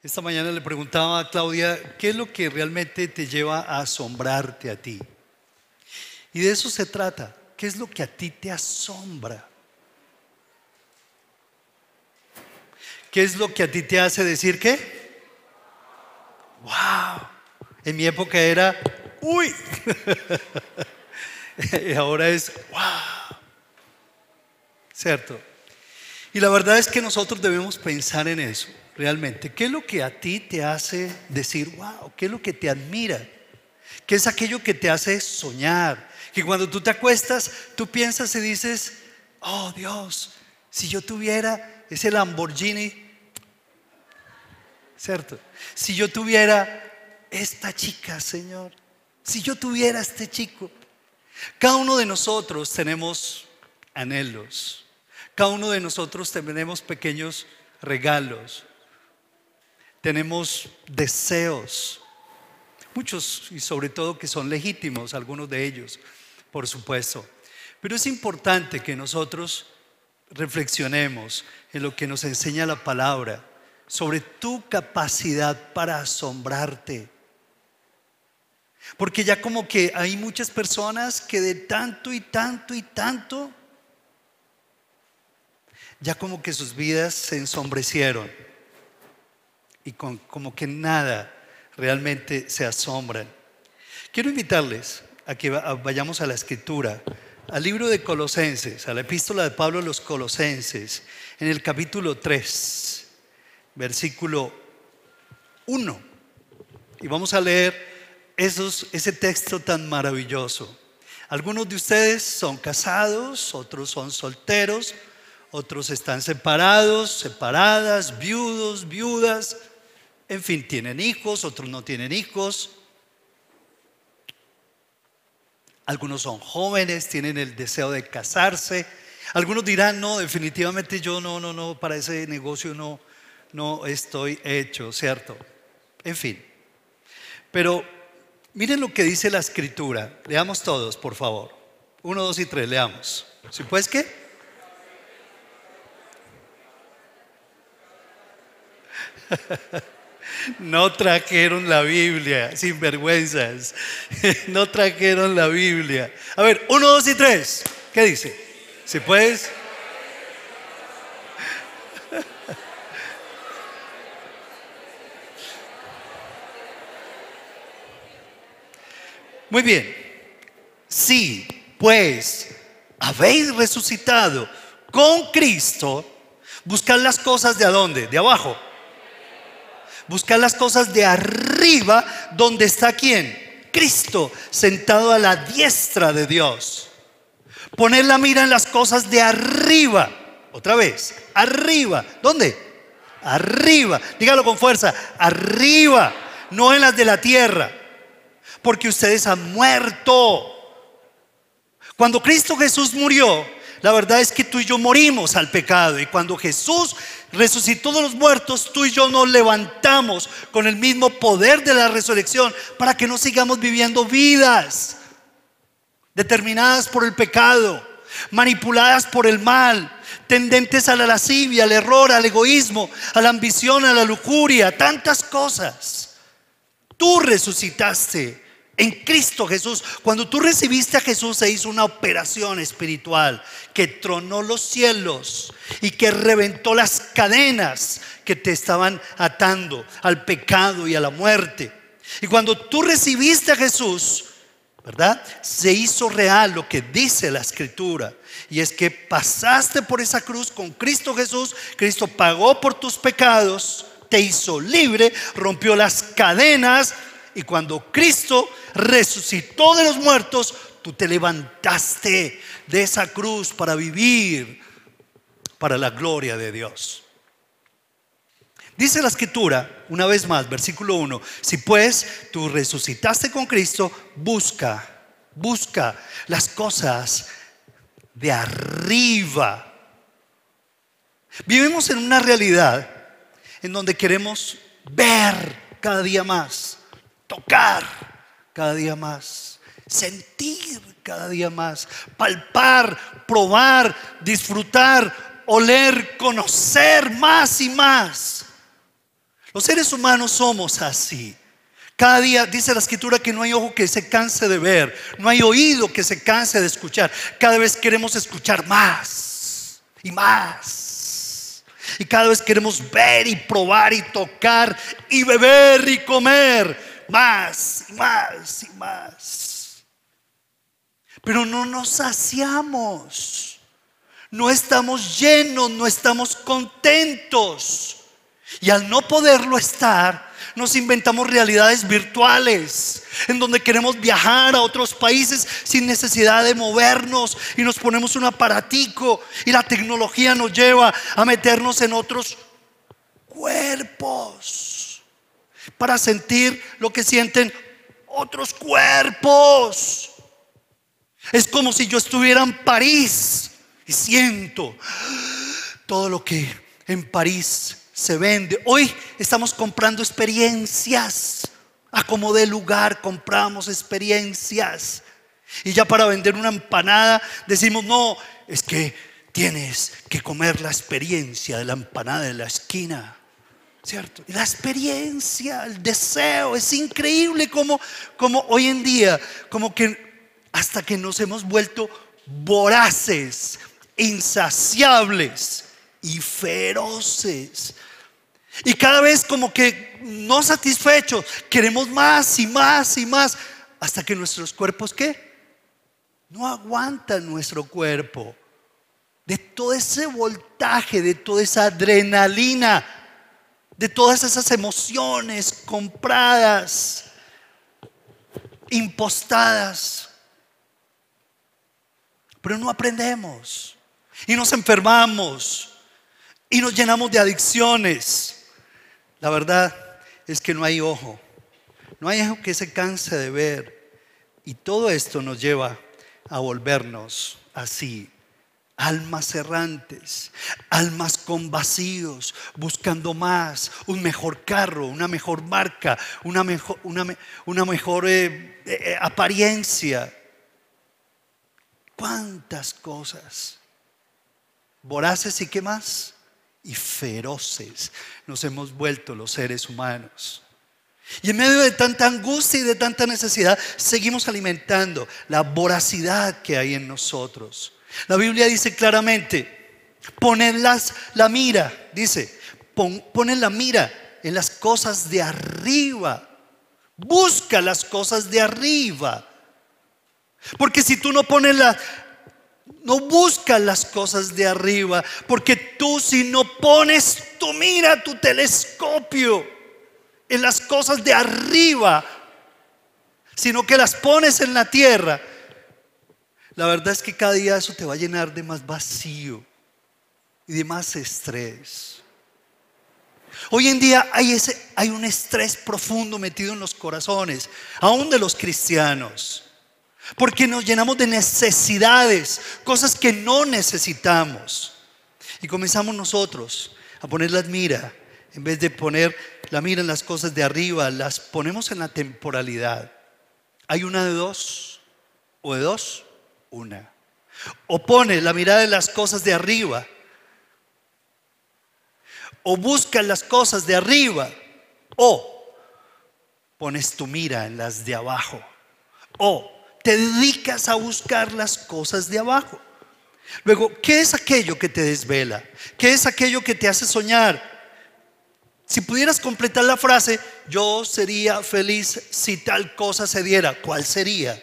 Esta mañana le preguntaba a Claudia, ¿qué es lo que realmente te lleva a asombrarte a ti? Y de eso se trata. ¿Qué es lo que a ti te asombra? ¿Qué es lo que a ti te hace decir qué? ¡Wow! En mi época era, ¡uy! y ahora es, ¡wow! ¿Cierto? Y la verdad es que nosotros debemos pensar en eso realmente. ¿Qué es lo que a ti te hace decir, wow? ¿Qué es lo que te admira? ¿Qué es aquello que te hace soñar? Que cuando tú te acuestas, tú piensas y dices, oh Dios, si yo tuviera ese Lamborghini, ¿cierto? Si yo tuviera esta chica, Señor, si yo tuviera este chico, cada uno de nosotros tenemos anhelos, cada uno de nosotros tenemos pequeños regalos, tenemos deseos, muchos y sobre todo que son legítimos, algunos de ellos, por supuesto. Pero es importante que nosotros reflexionemos en lo que nos enseña la palabra sobre tu capacidad para asombrarte. Porque ya como que hay muchas personas que de tanto y tanto y tanto, ya como que sus vidas se ensombrecieron y como que nada realmente se asombran. Quiero invitarles a que vayamos a la escritura, al libro de Colosenses, a la epístola de Pablo a los Colosenses, en el capítulo 3, versículo 1. Y vamos a leer ese texto tan maravilloso. Algunos de ustedes son casados, otros son solteros, otros están separados, separadas, viudos, viudas. En fin, tienen hijos, otros no tienen hijos. Algunos son jóvenes, tienen el deseo de casarse. Algunos dirán, no, definitivamente yo no, no, no, para ese negocio no, no estoy hecho, ¿cierto? En fin. Pero miren lo que dice la escritura. Leamos todos, por favor. Uno, dos y tres, leamos. ¿Si puedes qué? No trajeron la Biblia, sin vergüenzas. No trajeron la Biblia. A ver, uno, dos y tres. ¿Qué dice? Si puedes. Muy bien. Sí, pues habéis resucitado con Cristo, buscar las cosas de adónde? De abajo Buscar las cosas de arriba donde está quién? Cristo sentado a la diestra de Dios. Poner la mira en las cosas de arriba. Otra vez, arriba. ¿Dónde? Arriba. Dígalo con fuerza. Arriba. No en las de la tierra. Porque ustedes han muerto. Cuando Cristo Jesús murió, la verdad es que tú y yo morimos al pecado. Y cuando Jesús resucitó de los muertos, tú y yo nos levantamos con el mismo poder de la resurrección para que no sigamos viviendo vidas determinadas por el pecado, manipuladas por el mal, tendentes a la lascivia, al error, al egoísmo, a la ambición, a la lujuria, tantas cosas. Tú resucitaste en Cristo Jesús. Cuando tú recibiste a Jesús se hizo una operación espiritual que tronó los cielos y que reventó las cadenas que te estaban atando al pecado y a la muerte. Y cuando tú recibiste a Jesús, ¿verdad? Se hizo real lo que dice la escritura. Y es que pasaste por esa cruz con Cristo Jesús. Cristo pagó por tus pecados, te hizo libre, rompió las cadenas y cuando Cristo resucitó de los muertos, tú te levantaste de esa cruz para vivir para la gloria de Dios. Dice la escritura, una vez más, versículo 1, si pues tú resucitaste con Cristo, busca, busca las cosas de arriba. Vivimos en una realidad en donde queremos ver cada día más tocar cada día más, sentir cada día más, palpar, probar, disfrutar, oler, conocer más y más. Los seres humanos somos así. Cada día dice la escritura que no hay ojo que se canse de ver, no hay oído que se canse de escuchar. Cada vez queremos escuchar más y más. Y cada vez queremos ver y probar y tocar y beber y comer más y más y más. Pero no nos saciamos. No estamos llenos, no estamos contentos. Y al no poderlo estar, nos inventamos realidades virtuales en donde queremos viajar a otros países sin necesidad de movernos y nos ponemos un aparatico y la tecnología nos lleva a meternos en otros cuerpos para sentir lo que sienten otros cuerpos. Es como si yo estuviera en París y siento todo lo que en París se vende. Hoy estamos comprando experiencias. A como de lugar compramos experiencias. Y ya para vender una empanada decimos, no, es que tienes que comer la experiencia de la empanada de la esquina. ¿Cierto? La experiencia, el deseo, es increíble como, como hoy en día, como que hasta que nos hemos vuelto voraces, insaciables y feroces y cada vez como que no satisfechos, queremos más y más y más, hasta que nuestros cuerpos, ¿qué? No aguantan nuestro cuerpo. De todo ese voltaje, de toda esa adrenalina, de todas esas emociones compradas, impostadas. Pero no aprendemos y nos enfermamos y nos llenamos de adicciones. La verdad es que no hay ojo, no hay ojo que se canse de ver. Y todo esto nos lleva a volvernos así, almas errantes, almas con vacíos, buscando más, un mejor carro, una mejor marca, una mejor, una, mejor eh, eh, apariencia. ¿Cuántas cosas? Voraces y qué más? y feroces nos hemos vuelto los seres humanos. Y en medio de tanta angustia y de tanta necesidad, seguimos alimentando la voracidad que hay en nosotros. La Biblia dice claramente, ponedlas la mira, dice, pon, la mira en las cosas de arriba. Busca las cosas de arriba. Porque si tú no pones la, no buscas las cosas de arriba, porque tú si no pones tu mira, tu telescopio en las cosas de arriba, sino que las pones en la tierra, la verdad es que cada día eso te va a llenar de más vacío y de más estrés. Hoy en día hay, ese, hay un estrés profundo metido en los corazones, aún de los cristianos. Porque nos llenamos de necesidades, cosas que no necesitamos. Y comenzamos nosotros a poner la mira, en vez de poner la mira en las cosas de arriba, las ponemos en la temporalidad. Hay una de dos, o de dos, una. O pone la mirada en las cosas de arriba, o busca las cosas de arriba, o pones tu mira en las de abajo, o te dedicas a buscar las cosas de abajo. Luego, ¿qué es aquello que te desvela? ¿Qué es aquello que te hace soñar? Si pudieras completar la frase, yo sería feliz si tal cosa se diera, ¿cuál sería?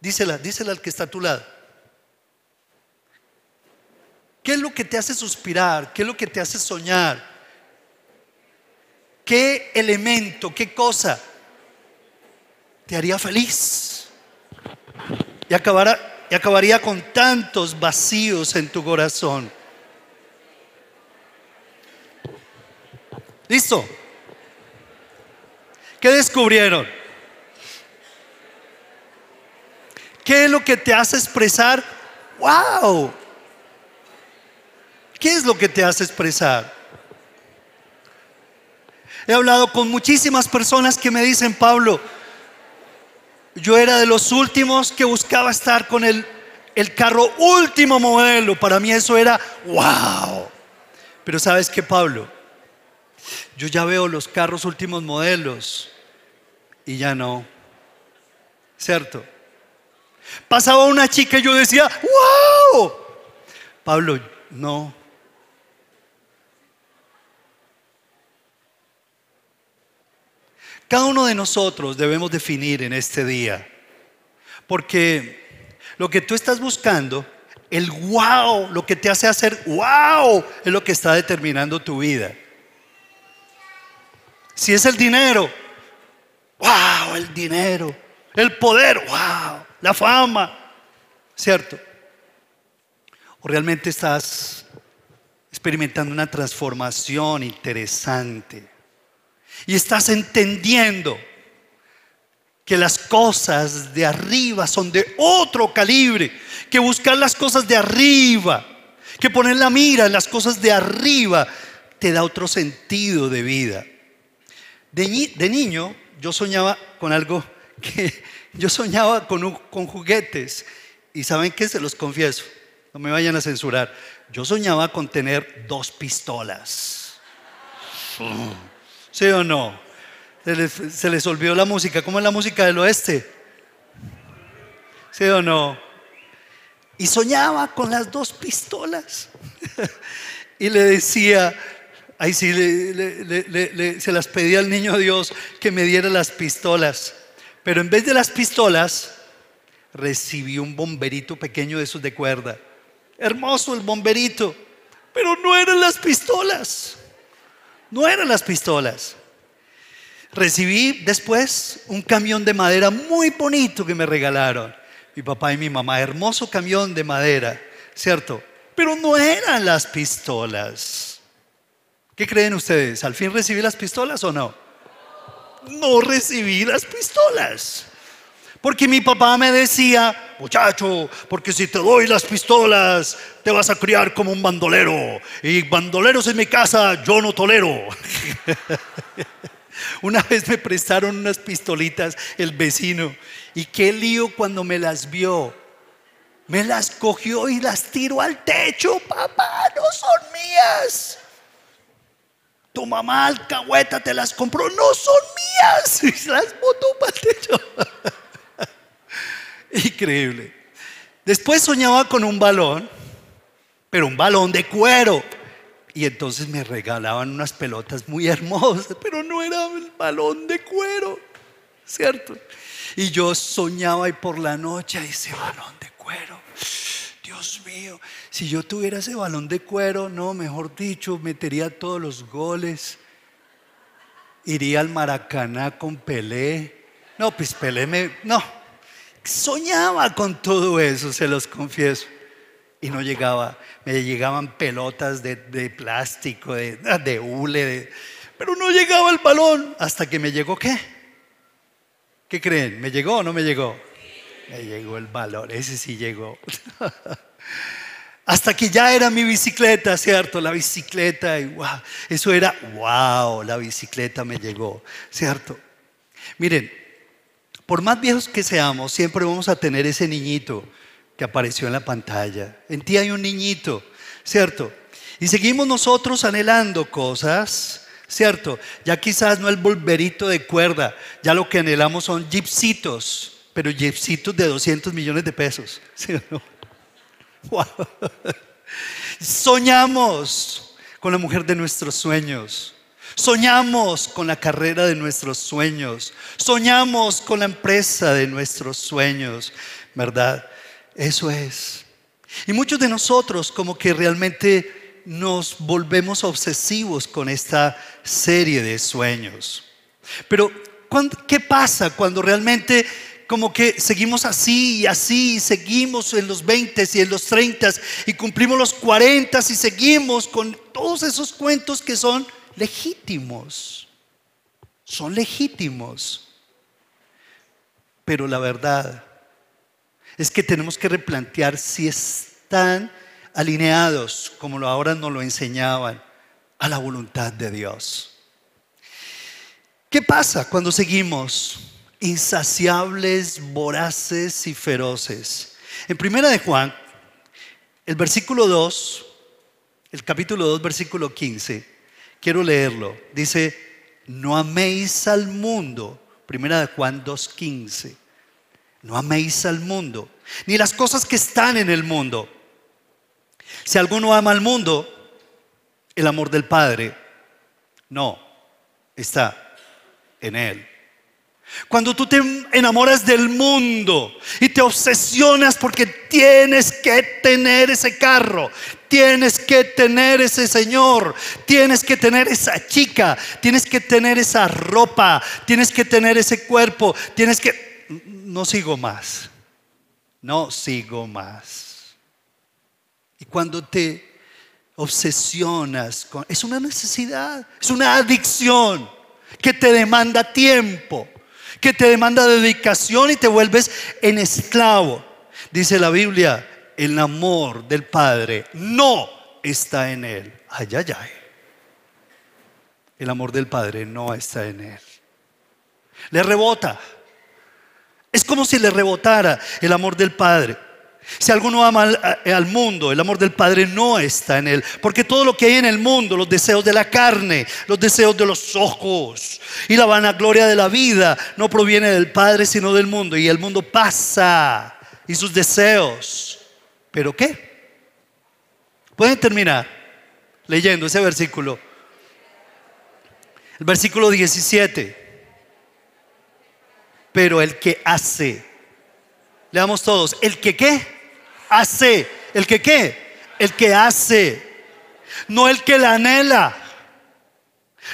Dísela, dísela al que está a tu lado. ¿Qué es lo que te hace suspirar? ¿Qué es lo que te hace soñar? ¿Qué elemento, qué cosa te haría feliz? y, y acabaría con tantos vacíos en tu corazón. ¿Listo? ¿Qué descubrieron? ¿Qué es lo que te hace expresar? ¡Wow! ¿Qué es lo que te hace expresar? He hablado con muchísimas personas que me dicen, Pablo, yo era de los últimos que buscaba estar con el, el carro último modelo. Para mí eso era wow. Pero sabes que Pablo, Yo ya veo los carros últimos modelos y ya no. ¿Cierto? Pasaba una chica y yo decía, ¡wow! Pablo, no. Cada uno de nosotros debemos definir en este día, porque lo que tú estás buscando, el wow, lo que te hace hacer wow, es lo que está determinando tu vida. Si es el dinero, wow, el dinero, el poder, wow, la fama, ¿cierto? O realmente estás experimentando una transformación interesante y estás entendiendo que las cosas de arriba son de otro calibre, que buscar las cosas de arriba, que poner la mira en las cosas de arriba, te da otro sentido de vida. De, niño yo soñaba con algo que yo soñaba con, juguetes y saben qué se los confieso, no me vayan a censurar. Yo soñaba con tener dos pistolas. ¿Sí o no? Se les, olvidó la música. ¿Cómo es la música del oeste? ¿Sí o no? Y soñaba con las dos pistolas. y le decía, Ahí sí se las pedía al niño Dios que me diera las pistolas. Pero en vez de las pistolas, recibí un bomberito pequeño de esos de cuerda. Hermoso el bomberito, pero no eran las pistolas. No eran las pistolas. Recibí después un camión de madera muy bonito que me regalaron. Mi papá y mi mamá, hermoso camión de madera, ¿cierto? Pero no eran las pistolas. ¿Qué creen ustedes? ¿Al fin recibí las pistolas o no? No recibí las pistolas. Porque mi papá me decía, muchacho, porque si te doy las pistolas, te vas a criar como un bandolero. Y bandoleros en mi casa yo no tolero. Una vez me prestaron unas pistolitas el vecino. Y qué lío cuando me las vio. Me las cogió y las tiró al techo. Papá, no son mías tu mamá alcahueta te las compró, no son mías, y las botó para el techo. Increíble. Después soñaba con un balón, pero un balón de cuero. Y entonces me regalaban unas pelotas muy hermosas, pero no era el balón de cuero, ¿cierto? Y yo soñaba y por la noche ese balón de cuero. Dios mío, si yo tuviera ese balón de cuero, no, mejor dicho, metería todos los goles. Iría al Maracaná con Pelé. No, pues Pelé me... No, soñaba con todo eso, se los confieso. Y no llegaba, me llegaban pelotas de, plástico, de, de hule, pero no llegaba el balón. Hasta que me llegó, ¿qué? ¿Qué creen? ¿Me llegó o no me llegó? Me llegó el balón, ese sí llegó. Hasta que ya era mi bicicleta, ¿cierto? La bicicleta, y wow, eso era, wow, la bicicleta me llegó, ¿cierto? Miren, por más viejos que seamos, siempre vamos a tener ese niñito que apareció en la pantalla. En ti hay un niñito, ¿cierto? Y seguimos nosotros anhelando cosas, ¿cierto? Ya quizás no el volverito de cuerda, ya lo que anhelamos son jeepsitos, pero jeepsitos de 200 millones de pesos, ¿sí Soñamos con la mujer de nuestros sueños. Soñamos con la carrera de nuestros sueños. Soñamos con la empresa de nuestros sueños, ¿verdad? Eso es. Y muchos de nosotros como que realmente nos volvemos obsesivos con esta serie de sueños. Pero, ¿qué pasa cuando realmente como que seguimos así y así, y seguimos en los 20 y en los 30 y cumplimos los 40 y seguimos con todos esos cuentos que son legítimos. Son legítimos. Pero la verdad es que tenemos que replantear si están alineados, como ahora nos lo enseñaban, a la voluntad de Dios. ¿Qué pasa cuando seguimos insaciables, voraces y feroces. En primera de Juan, el versículo 2, el capítulo 2, versículo 15, Quiero leerlo. Dice, no améis al mundo. Primera de Juan 2.15. No améis al mundo, ni las cosas que están en el mundo. Si alguno ama al mundo, el amor del Padre no está en él. Cuando tú te enamoras del mundo y te obsesionas porque tienes que tener ese carro, tienes que tener ese señor, tienes que tener esa chica, tienes que tener esa ropa, tienes que tener ese cuerpo, tienes que... No sigo más, no sigo más. Y cuando te obsesionas con... Es una necesidad, es una adicción que te demanda tiempo que te demanda dedicación y te vuelves en esclavo. Dice la Biblia, el amor del Padre no está en él. Ay, ay, ay. El amor del Padre no está en él. Le rebota. Es como si le rebotara el amor del Padre. Si alguno ama al, mundo, el amor del Padre no está en él. Porque todo lo que hay en el mundo, los deseos de la carne, los deseos de los ojos y la vanagloria de la vida, no proviene del Padre, sino del mundo. Y el mundo pasa y sus deseos. ¿Pero qué? Pueden terminar leyendo ese versículo. El versículo 17. Pero el que hace, leamos todos, el que qué? Hace. ¿El que qué? El que hace. No el que la anhela.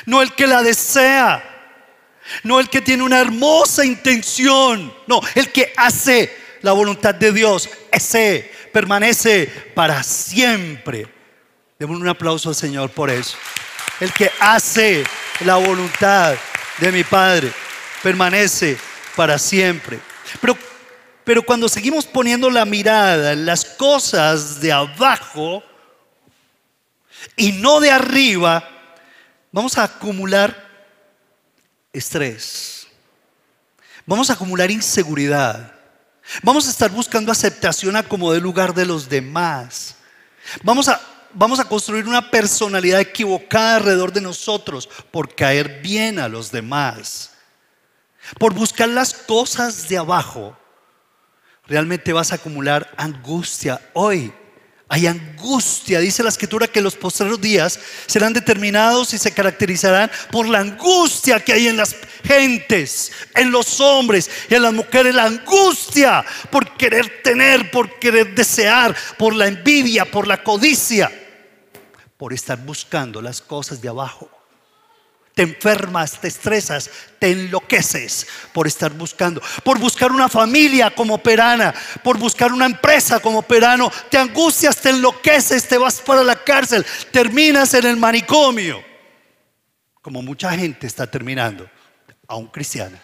No el que la desea. No el que tiene una hermosa intención. No, el que hace la voluntad de Dios. Ese permanece para siempre. Demos un aplauso al Señor por eso. El que hace la voluntad de mi Padre permanece para siempre. Pero pero cuando seguimos poniendo la mirada en las cosas de abajo y no de arriba, vamos a acumular estrés. Vamos a acumular inseguridad. Vamos a estar buscando aceptación a como de lugar de los demás. Vamos a, vamos a construir una personalidad equivocada alrededor de nosotros por caer bien a los demás. Por buscar las cosas de abajo realmente vas a acumular angustia. Hoy hay angustia. Dice la escritura que los postreros días serán determinados y se caracterizarán por la angustia que hay en las gentes, en los hombres y en las mujeres. La angustia por querer tener, por querer desear, por la envidia, por la codicia, por estar buscando las cosas de abajo te enfermas, te estresas, te enloqueces por estar buscando, por buscar una familia como perana, por buscar una empresa como perano, te angustias, te enloqueces, te vas para la cárcel, terminas en el manicomio, como mucha gente está terminando, aún cristiana.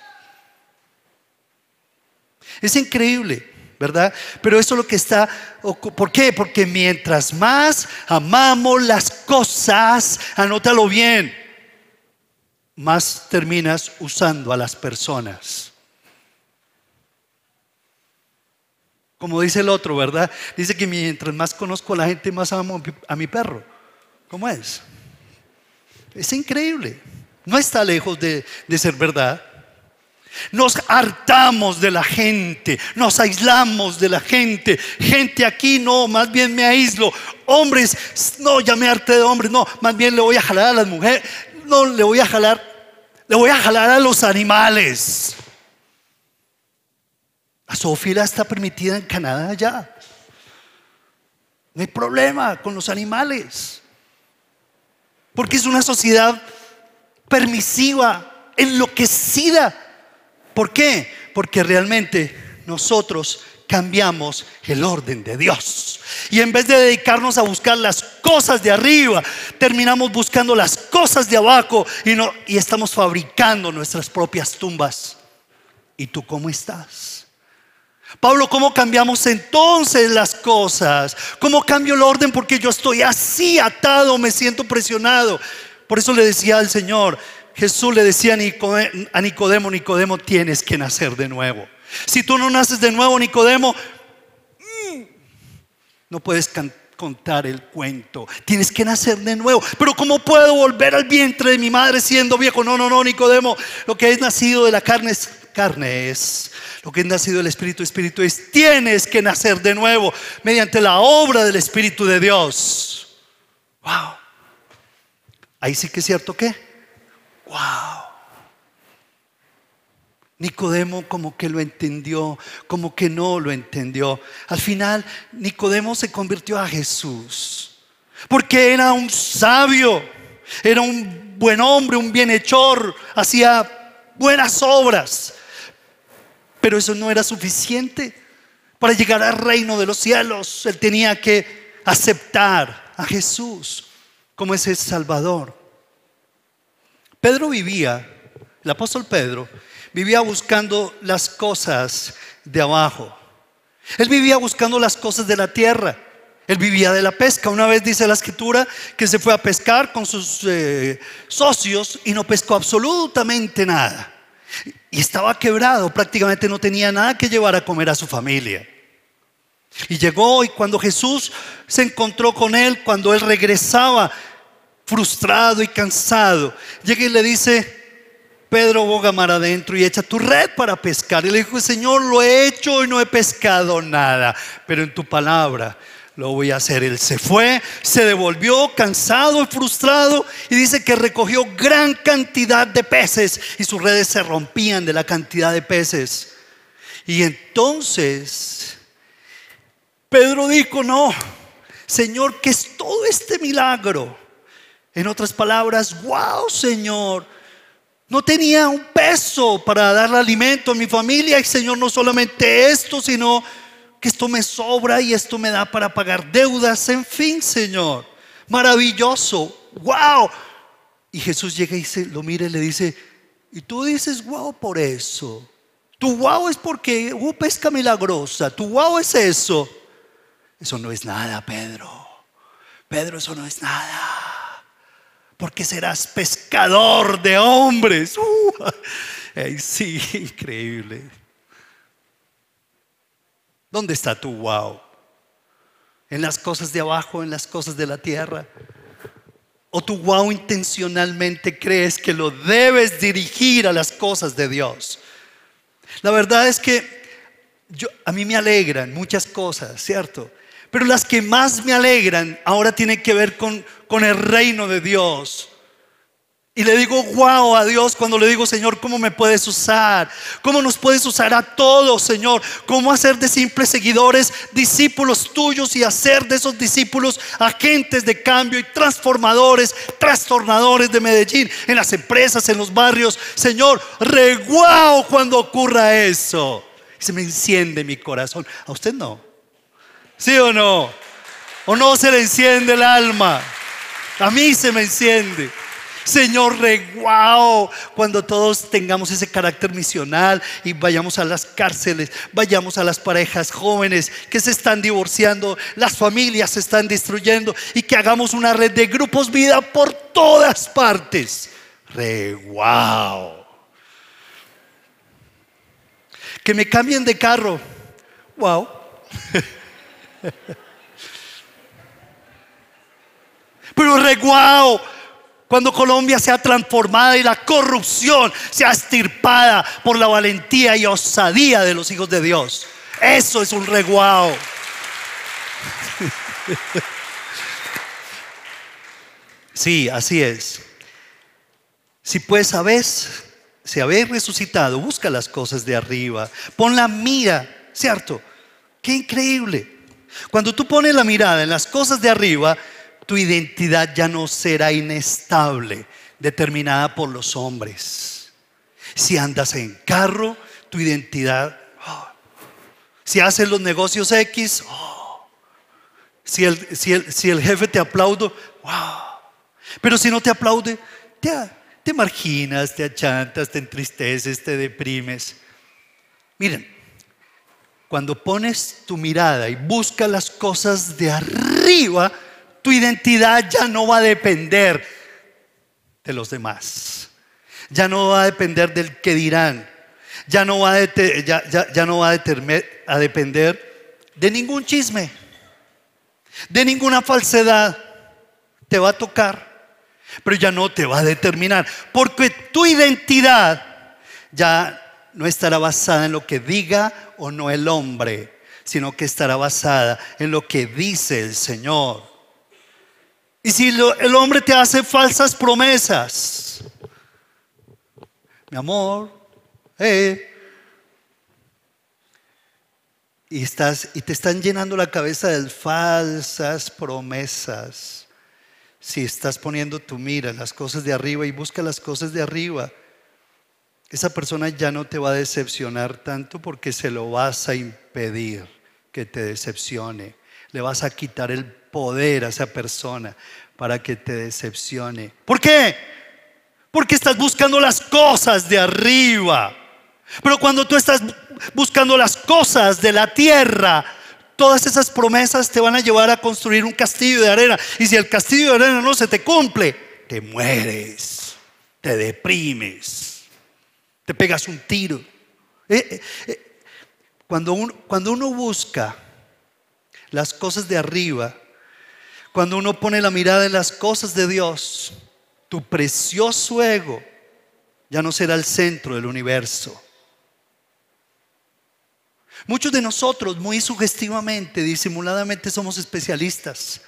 Es increíble. ¿verdad? Pero eso es lo que está, ¿por qué? Porque mientras más amamos las cosas, anótalo bien, más terminas usando a las personas. Como dice el otro, ¿verdad? Dice que mientras más conozco a la gente, más amo a mi perro. ¿Cómo es? Es increíble. No está lejos de, ser verdad. Nos hartamos de la gente, nos aislamos de la gente. Gente aquí, no, más bien me aíslo. Hombres, no, ya me de hombres, no, más bien le voy a jalar a las mujeres, no, le voy a jalar le voy a jalar a los animales. La zoofilia está permitida en Canadá ya. No hay problema con los animales. Porque es una sociedad permisiva, enloquecida. ¿Por qué? Porque realmente nosotros cambiamos el orden de Dios. Y en vez de dedicarnos a buscar las cosas de arriba, terminamos buscando las cosas de abajo y, no, y estamos fabricando nuestras propias tumbas. ¿Y tú cómo estás? Pablo, ¿cómo cambiamos entonces las cosas? ¿Cómo cambio el orden? Porque yo estoy así atado, me siento presionado. Por eso le decía al Señor, Jesús le decía a Nicodemo, Nicodemo, tienes que nacer de nuevo. Si tú no naces de nuevo, Nicodemo, mm, no puedes contar el cuento. Tienes que nacer de nuevo. Pero ¿cómo puedo volver al vientre de mi madre siendo viejo? No, no, no, Nicodemo. Lo que es nacido de la carne es carne es. Lo que es nacido del Espíritu, Espíritu es. Tienes que nacer de nuevo mediante la obra del Espíritu de Dios. Wow. Ahí sí que es cierto que. Wow. Nicodemo como que lo entendió, como que no lo entendió. Al final, Nicodemo se convirtió a Jesús, porque era un sabio, era un buen hombre, un bienhechor, hacía buenas obras. Pero eso no era suficiente para llegar al reino de los cielos. Él tenía que aceptar a Jesús como ese Salvador. Pedro vivía, el apóstol Pedro, vivía buscando las cosas de abajo. Él vivía buscando las cosas de la tierra. Él vivía de la pesca. Una vez dice la escritura que se fue a pescar con sus eh, socios y no pescó absolutamente nada. Y estaba quebrado, prácticamente no tenía nada que llevar a comer a su familia. Y llegó y cuando Jesús se encontró con él, cuando él regresaba frustrado y cansado, llega y le dice, Pedro boga mar adentro y echa tu red para pescar. Y le dijo, Señor, lo he hecho y no he pescado nada, pero en tu palabra lo voy a hacer. Él se fue, se devolvió cansado y frustrado y dice que recogió gran cantidad de peces y sus redes se rompían de la cantidad de peces. Y entonces Pedro dijo, no, Señor, ¿qué es todo este milagro? En otras palabras, wow, Señor no tenía un peso para darle alimento a mi familia. Y Señor, no solamente esto, sino que esto me sobra y esto me da para pagar deudas. En fin, Señor, maravilloso. ¡Wow! Y Jesús llega y se, lo mira y le dice, y tú dices, wow, por eso. Tu wow es porque hubo pesca milagrosa. Tu wow es eso. Eso no es nada, Pedro. Pedro, eso no es nada porque serás pescador de hombres. Uh, sí, increíble. ¿Dónde está tu wow? ¿En las cosas de abajo, en las cosas de la tierra? ¿O tu wow intencionalmente crees que lo debes dirigir a las cosas de Dios? La verdad es que a mí me alegran muchas cosas, ¿cierto? Pero las que más me alegran ahora tienen que ver con, con el reino de Dios. Y le digo, wow a Dios cuando le digo, Señor, ¿cómo me puedes usar? ¿Cómo nos puedes usar a todos, Señor? ¿Cómo hacer de simples seguidores discípulos tuyos y hacer de esos discípulos agentes de cambio y transformadores, trastornadores de Medellín en las empresas, en los barrios? Señor, reguao cuando ocurra eso. Se me enciende mi corazón. A usted no. ¿Sí o no? ¿O no se le enciende el alma? A mí se me enciende. Señor, reguao, cuando todos tengamos ese carácter misional y vayamos a las cárceles, vayamos a las parejas jóvenes que se están divorciando, las familias se están destruyendo y que hagamos una red de grupos vida por todas partes. Reguao. Que me cambien de carro. Wow. Pero reguao, cuando Colombia sea transformada y la corrupción sea estirpada por la valentía y osadía de los hijos de Dios. Eso es un reguao. Sí, así es. Si pues sabes, si habéis resucitado, busca las cosas de arriba. Pon la mira, ¿cierto? Qué increíble. Cuando tú pones la mirada en las cosas de arriba, tu identidad ya no será inestable, determinada por los hombres. Si andas en carro, tu identidad. Oh. Si haces los negocios X, oh. si, el, si, el, jefe te aplaude, wow. Pero si no te aplaude, te, te marginas, te achantas, te entristeces, te deprimes. Miren, cuando pones tu mirada y buscas las cosas de arriba, tu identidad ya no va a depender de los demás. Ya no va a depender del que dirán. Ya no va a, a depender de ningún chisme. de ninguna falsedad, te va a tocar, pero ya no te va a determinar, porque tu identidad ya no estará basada en lo que diga o no el hombre, sino que estará basada en lo que dice el Señor. Y si el hombre te hace falsas promesas, mi amor, eh, y, estás, y te están llenando la cabeza de falsas promesas. Si estás poniendo tu mira en las cosas de arriba y busca las cosas de arriba, esa persona ya no te va a decepcionar tanto porque se lo vas a impedir que te decepcione. Le vas a quitar el poder a esa persona para que te decepcione. ¿Por qué? Porque estás buscando las cosas de arriba. Pero cuando tú estás buscando las cosas de la tierra, todas esas promesas te van a llevar a construir un castillo de arena. Y si el castillo de arena no se te cumple, te mueres, te deprimes te pegas un tiro. Eh, eh, eh, cuando, uno, cuando uno busca las cosas de arriba, cuando uno pone la mirada en las cosas de Dios, tu precioso ego ya no será el centro del universo. Muchos de nosotros muy sugestivamente, disimuladamente somos especialistas.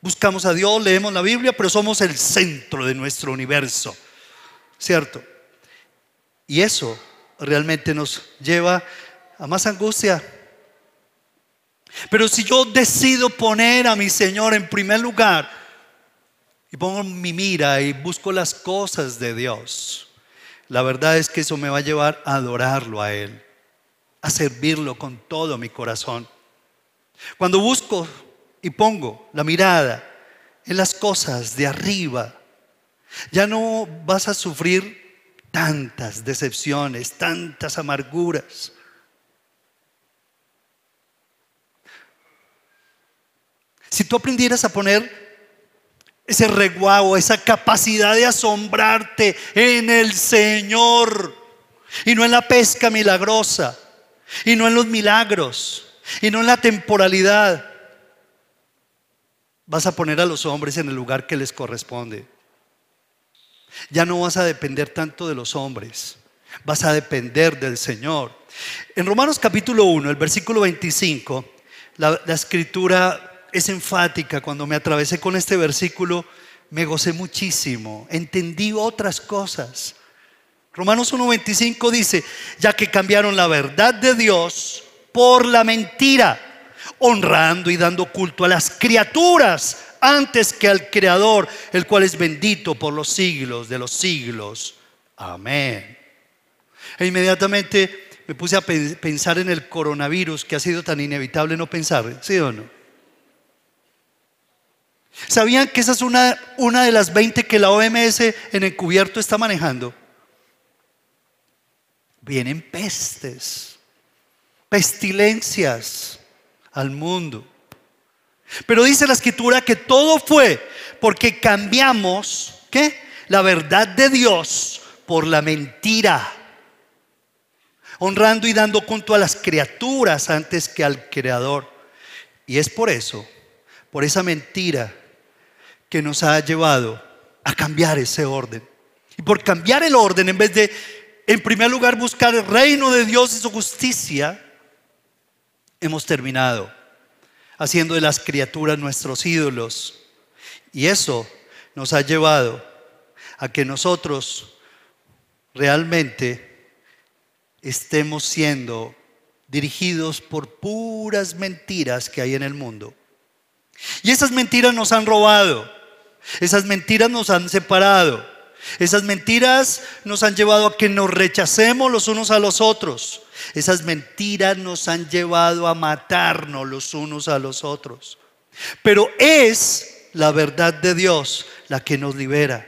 Buscamos a Dios, leemos la Biblia, pero somos el centro de nuestro universo. ¿Cierto? Y eso realmente nos lleva a más angustia. Pero si yo decido poner a mi Señor en primer lugar y pongo mi mira y busco las cosas de Dios, la verdad es que eso me va a llevar a adorarlo a Él, a servirlo con todo mi corazón. Cuando busco y pongo la mirada en las cosas de arriba, ya no vas a sufrir tantas decepciones, tantas amarguras. Si tú aprendieras a poner ese reguao, esa capacidad de asombrarte en el Señor y no en la pesca milagrosa y no en los milagros y no en la temporalidad, vas a poner a los hombres en el lugar que les corresponde. Ya no vas a depender tanto de los hombres, vas a depender del Señor. En Romanos capítulo 1, el versículo 25, la, escritura es enfática. Cuando me atravesé con este versículo, me gocé muchísimo, entendí otras cosas. Romanos 1.25 dice, ya que cambiaron la verdad de Dios por la mentira, honrando y dando culto a las criaturas antes que al Creador, el cual es bendito por los siglos de los siglos. Amén. E inmediatamente me puse a pensar en el coronavirus que ha sido tan inevitable no pensar, ¿sí o no? ¿Sabían que esa es una, una de las 20 que la OMS en encubierto está manejando? Vienen pestes, pestilencias al mundo. Pero dice la escritura que todo fue porque cambiamos, ¿qué? La verdad de Dios por la mentira. Honrando y dando culto a las criaturas antes que al Creador. Y es por eso, por esa mentira, que nos ha llevado a cambiar ese orden. Y por cambiar el orden, en vez de, en primer lugar, buscar el reino de Dios y su justicia, hemos terminado haciendo de las criaturas nuestros ídolos. Y eso nos ha llevado a que nosotros realmente estemos siendo dirigidos por puras mentiras que hay en el mundo. Y esas mentiras nos han robado, esas mentiras nos han separado, esas mentiras nos han llevado a que nos rechacemos los unos a los otros. Esas mentiras nos han llevado a matarnos los unos a los otros. Pero es la verdad de Dios la que nos libera.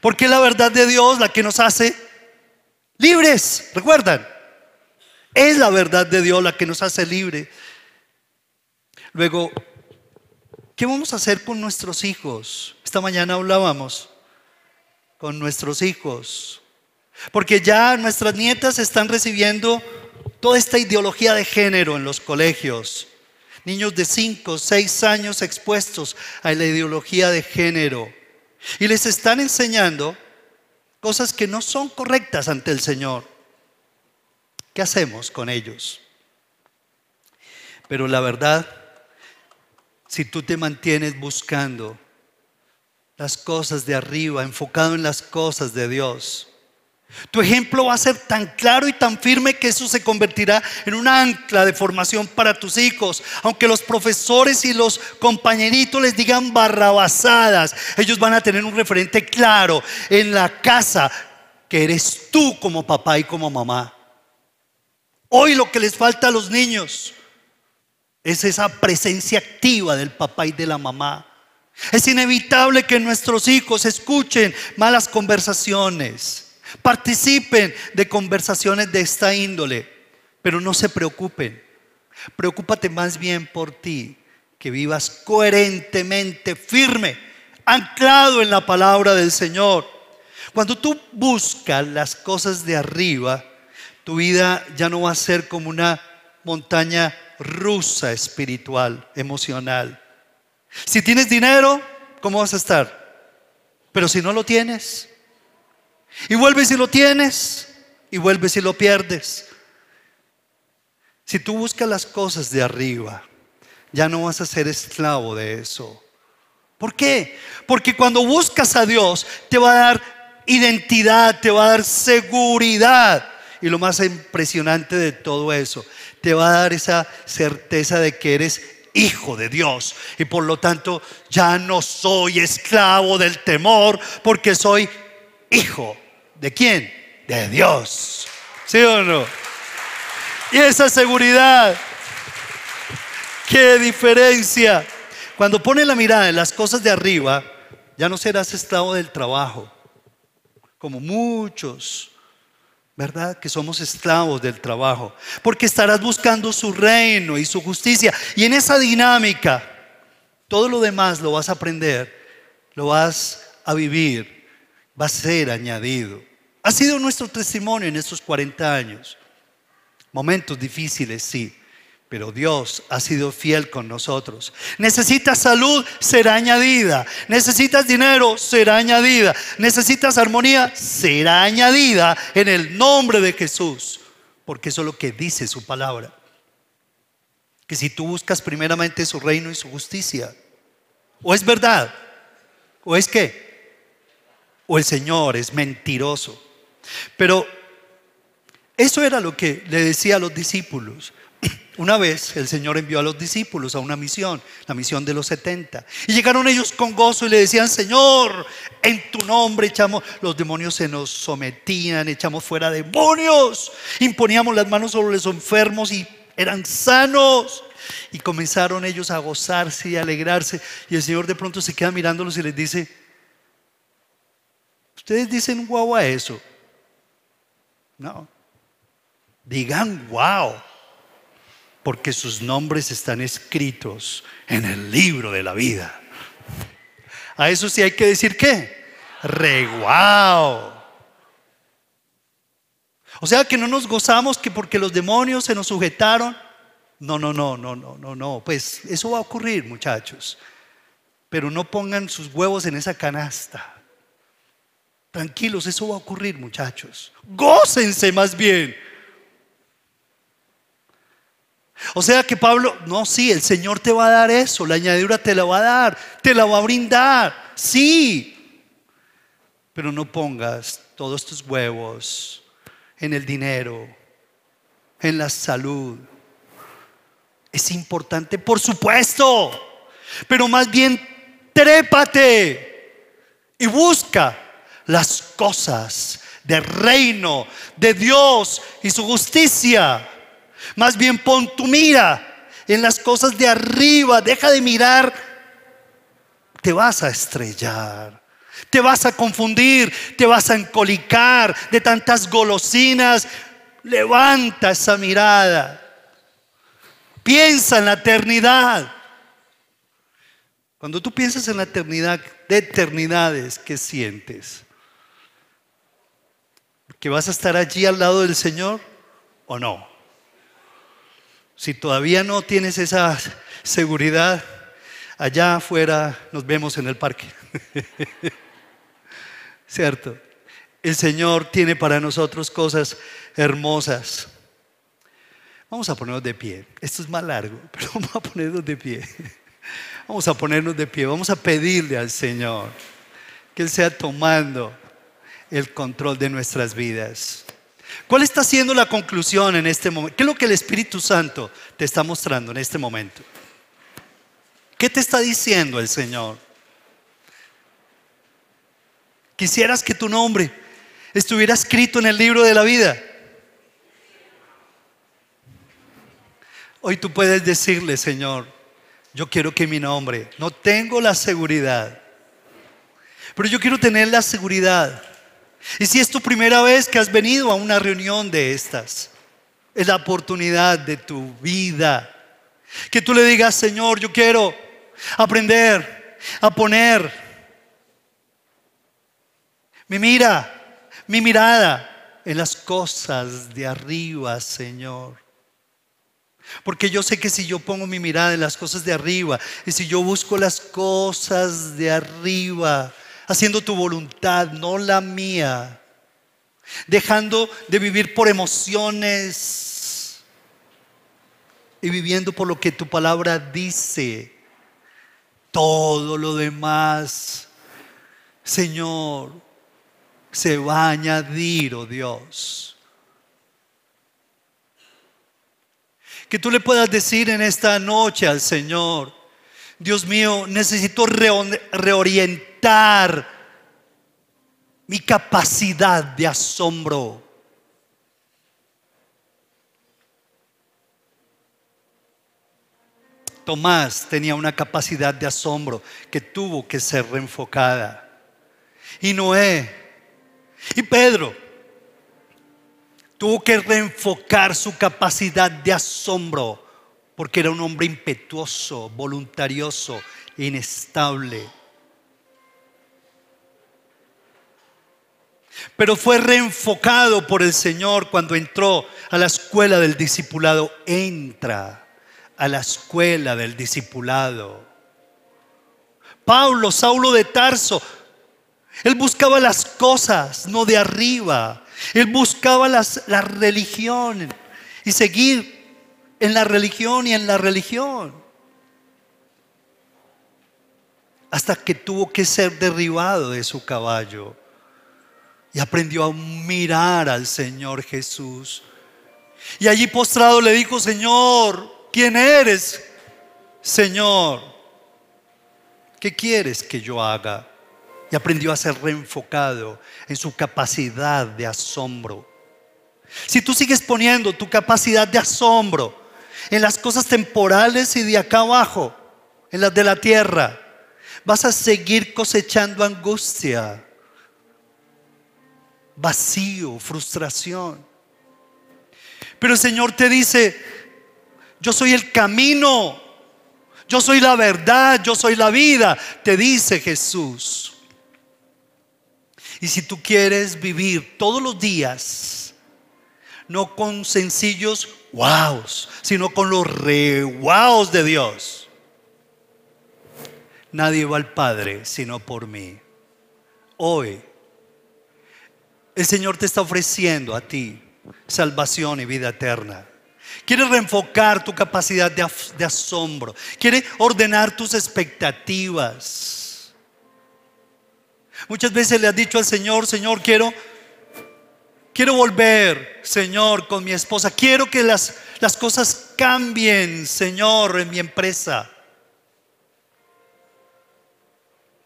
Porque es la verdad de Dios la que nos hace libres. ¿Recuerdan? Es la verdad de Dios la que nos hace libres. Luego, ¿qué vamos a hacer con nuestros hijos? Esta mañana hablábamos con nuestros hijos. Porque ya nuestras nietas están recibiendo toda esta ideología de género en los colegios. Niños de 5, 6 años expuestos a la ideología de género. Y les están enseñando cosas que no son correctas ante el Señor. ¿Qué hacemos con ellos? Pero la verdad, si tú te mantienes buscando las cosas de arriba, enfocado en las cosas de Dios, tu ejemplo va a ser tan claro y tan firme que eso se convertirá en un ancla de formación para tus hijos. Aunque los profesores y los compañeritos les digan barrabasadas, ellos van a tener un referente claro en la casa que eres tú como papá y como mamá. Hoy lo que les falta a los niños es esa presencia activa del papá y de la mamá. Es inevitable que nuestros hijos escuchen malas conversaciones, participen de conversaciones de esta índole, pero no se preocupen. Preocúpate más bien por ti, que vivas coherentemente, firme, anclado en la palabra del Señor. Cuando tú buscas las cosas de arriba, tu vida ya no va a ser como una montaña rusa espiritual, emocional. Si tienes dinero, ¿cómo vas a estar? Pero si no lo tienes, y vuelves y lo tienes, y vuelves y lo pierdes. Si tú buscas las cosas de arriba, ya no vas a ser esclavo de eso. ¿Por qué? Porque cuando buscas a Dios, te va a dar identidad, te va a dar seguridad. Y lo más impresionante de todo eso, te va a dar esa certeza de que eres hijo de Dios. Y por lo tanto, ya no soy esclavo del temor, porque soy hijo. ¿De quién? De Dios. ¿Sí o no? Y esa seguridad, qué diferencia. Cuando pones la mirada en las cosas de arriba, ya no serás esclavo del trabajo, como muchos ¿verdad? Que somos esclavos del trabajo, porque estarás buscando su reino y su justicia. Y en esa dinámica, todo lo demás lo vas a aprender, lo vas a vivir, va a ser añadido. Ha sido nuestro testimonio en estos 40 años. Momentos difíciles, sí, pero Dios ha sido fiel con nosotros. Necesitas salud, será añadida. Necesitas dinero, será añadida. Necesitas armonía, será añadida en el nombre de Jesús. Porque eso es lo que dice su palabra. Que si tú buscas primeramente su reino y su justicia, o es verdad, o es que, o el Señor es mentiroso. Pero eso era lo que le decía a los discípulos. Una vez el Señor envió a los discípulos a una misión, la misión de los 70. Y llegaron ellos con gozo y le decían, Señor, en tu nombre echamos, los demonios se nos sometían, echamos fuera demonios, imponíamos las manos sobre los enfermos y eran sanos. Y comenzaron ellos a gozarse y a alegrarse. Y el Señor de pronto se queda mirándolos y les dice, ustedes dicen guau a eso. No. Digan wow porque sus nombres están escritos en el libro de la vida. A eso sí hay que decir qué? Reguao. O sea que no nos gozamos que porque los demonios se nos sujetaron. No, no, no, no, no, no, no. Pues eso va a ocurrir, muchachos. Pero no pongan sus huevos en esa canasta. Tranquilos, eso va a ocurrir, muchachos. Gócense más bien. O sea que Pablo, no, sí, el Señor te va a dar eso, la añadidura te la va a dar, te la va a brindar, sí. Pero no pongas todos tus huevos en el dinero, en la salud. Es importante, por supuesto, pero más bien trépate y busca las cosas del reino de Dios y su justicia. Más bien pon tu mira en las cosas de arriba. Deja de mirar. Te vas a estrellar. Te vas a confundir. Te vas a encolicar de tantas golosinas. Levanta esa mirada. Piensa en la eternidad. Cuando tú piensas en la eternidad, de eternidades, ¿qué sientes? ¿Que vas a estar allí al lado del Señor o no? Si todavía no tienes esa seguridad, allá afuera nos vemos en el parque. ¿Cierto? El Señor tiene para nosotros cosas hermosas. Vamos a ponernos de pie. Esto es más largo, pero vamos a ponernos de pie. Vamos a ponernos de pie. Vamos a pedirle al Señor que Él sea tomando el control de nuestras vidas. ¿Cuál está siendo la conclusión en este momento? ¿Qué es lo que el Espíritu Santo te está mostrando en este momento? ¿Qué te está diciendo el Señor? Quisieras que tu nombre estuviera escrito en el libro de la vida. Hoy tú puedes decirle, Señor, yo quiero que mi nombre, no tengo la seguridad, pero yo quiero tener la seguridad y si es tu primera vez que has venido a una reunión de estas, es la oportunidad de tu vida. Que tú le digas, Señor, yo quiero aprender a poner mi mira, mi mirada en las cosas de arriba, Señor. Porque yo sé que si yo pongo mi mirada en las cosas de arriba y si yo busco las cosas de arriba, haciendo tu voluntad, no la mía, dejando de vivir por emociones y viviendo por lo que tu palabra dice. Todo lo demás, Señor, se va a añadir, oh Dios. Que tú le puedas decir en esta noche al Señor, Dios mío, necesito reorientar mi capacidad de asombro. Tomás tenía una capacidad de asombro que tuvo que ser reenfocada. Y Noé y Pedro tuvo que reenfocar su capacidad de asombro porque era un hombre impetuoso, voluntarioso, inestable. Pero fue reenfocado por el Señor cuando entró a la escuela del discipulado. Entra a la escuela del discipulado. Pablo, Saulo de Tarso, él buscaba las cosas, no de arriba. Él buscaba las, la religión y seguir en la religión y en la religión. Hasta que tuvo que ser derribado de su caballo y aprendió a mirar al Señor Jesús. Y allí postrado le dijo, Señor, ¿quién eres? Señor, ¿qué quieres que yo haga? Y aprendió a ser reenfocado en su capacidad de asombro. Si tú sigues poniendo tu capacidad de asombro en las cosas temporales y de acá abajo, en las de la tierra, vas a seguir cosechando angustia, vacío, frustración. Pero el Señor te dice, yo soy el camino, yo soy la verdad, yo soy la vida, te dice Jesús. Y si tú quieres vivir todos los días, no con sencillos wows, sino con los re wows de Dios. Nadie va al Padre sino por mí. Hoy, el Señor te está ofreciendo a ti salvación y vida eterna. Quiere reenfocar tu capacidad de, asombro. Quiere ordenar tus expectativas. Muchas veces le has dicho al Señor, Señor, quiero Quiero volver, Señor, con mi esposa. Quiero que las, las cosas cambien, Señor, en mi empresa.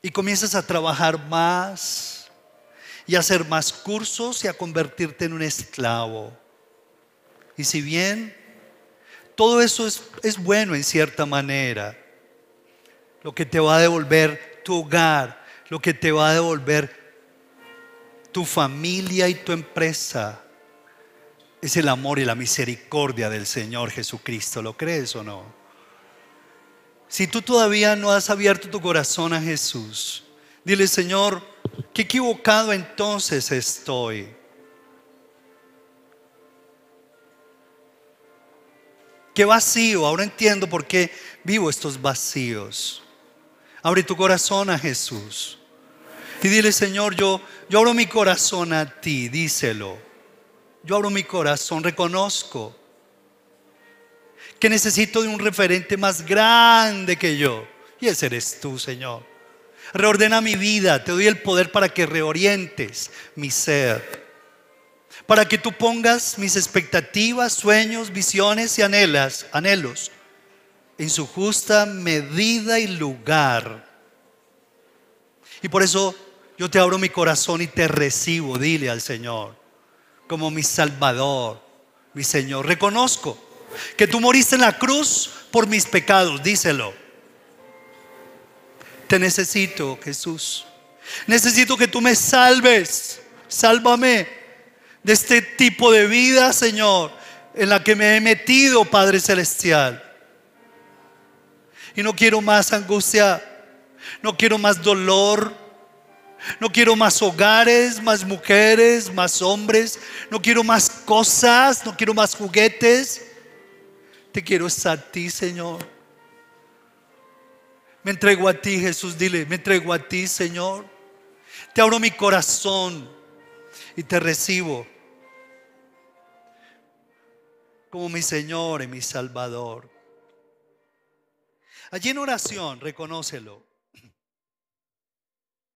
Y comienzas a trabajar más y a hacer más cursos y a convertirte en un esclavo. Y si bien todo eso es, es bueno en cierta manera, lo que te va a devolver tu hogar, lo que te va a devolver tu familia y tu empresa es el amor y la misericordia del Señor Jesucristo. ¿Lo crees o no? Si tú todavía no has abierto tu corazón a Jesús, dile, Señor, qué equivocado entonces estoy. Qué vacío. Ahora entiendo por qué vivo estos vacíos. Abre tu corazón a Jesús. Y dile, Señor, yo, yo abro mi corazón a ti, díselo. Yo abro mi corazón, reconozco que necesito de un referente más grande que yo. Y ese eres tú, Señor. Reordena mi vida, te doy el poder para que reorientes mi ser. Para que tú pongas mis expectativas, sueños, visiones y anhelas, anhelos en su justa medida y lugar. Y por eso yo te abro mi corazón y te recibo, dile al Señor, como mi Salvador, mi Señor. Reconozco que tú moriste en la cruz por mis pecados, díselo. Te necesito, Jesús. Necesito que tú me salves. Sálvame de este tipo de vida, Señor, en la que me he metido, Padre Celestial. Y no quiero más angustia, no quiero más dolor, no quiero más hogares, más mujeres, más hombres, no quiero más cosas, no quiero más juguetes. Te quiero a ti, Señor. Me entrego a ti, Jesús, dile, me entrego a ti, Señor. Te abro mi corazón y te recibo como mi Señor y mi Salvador. Allí en oración, reconócelo.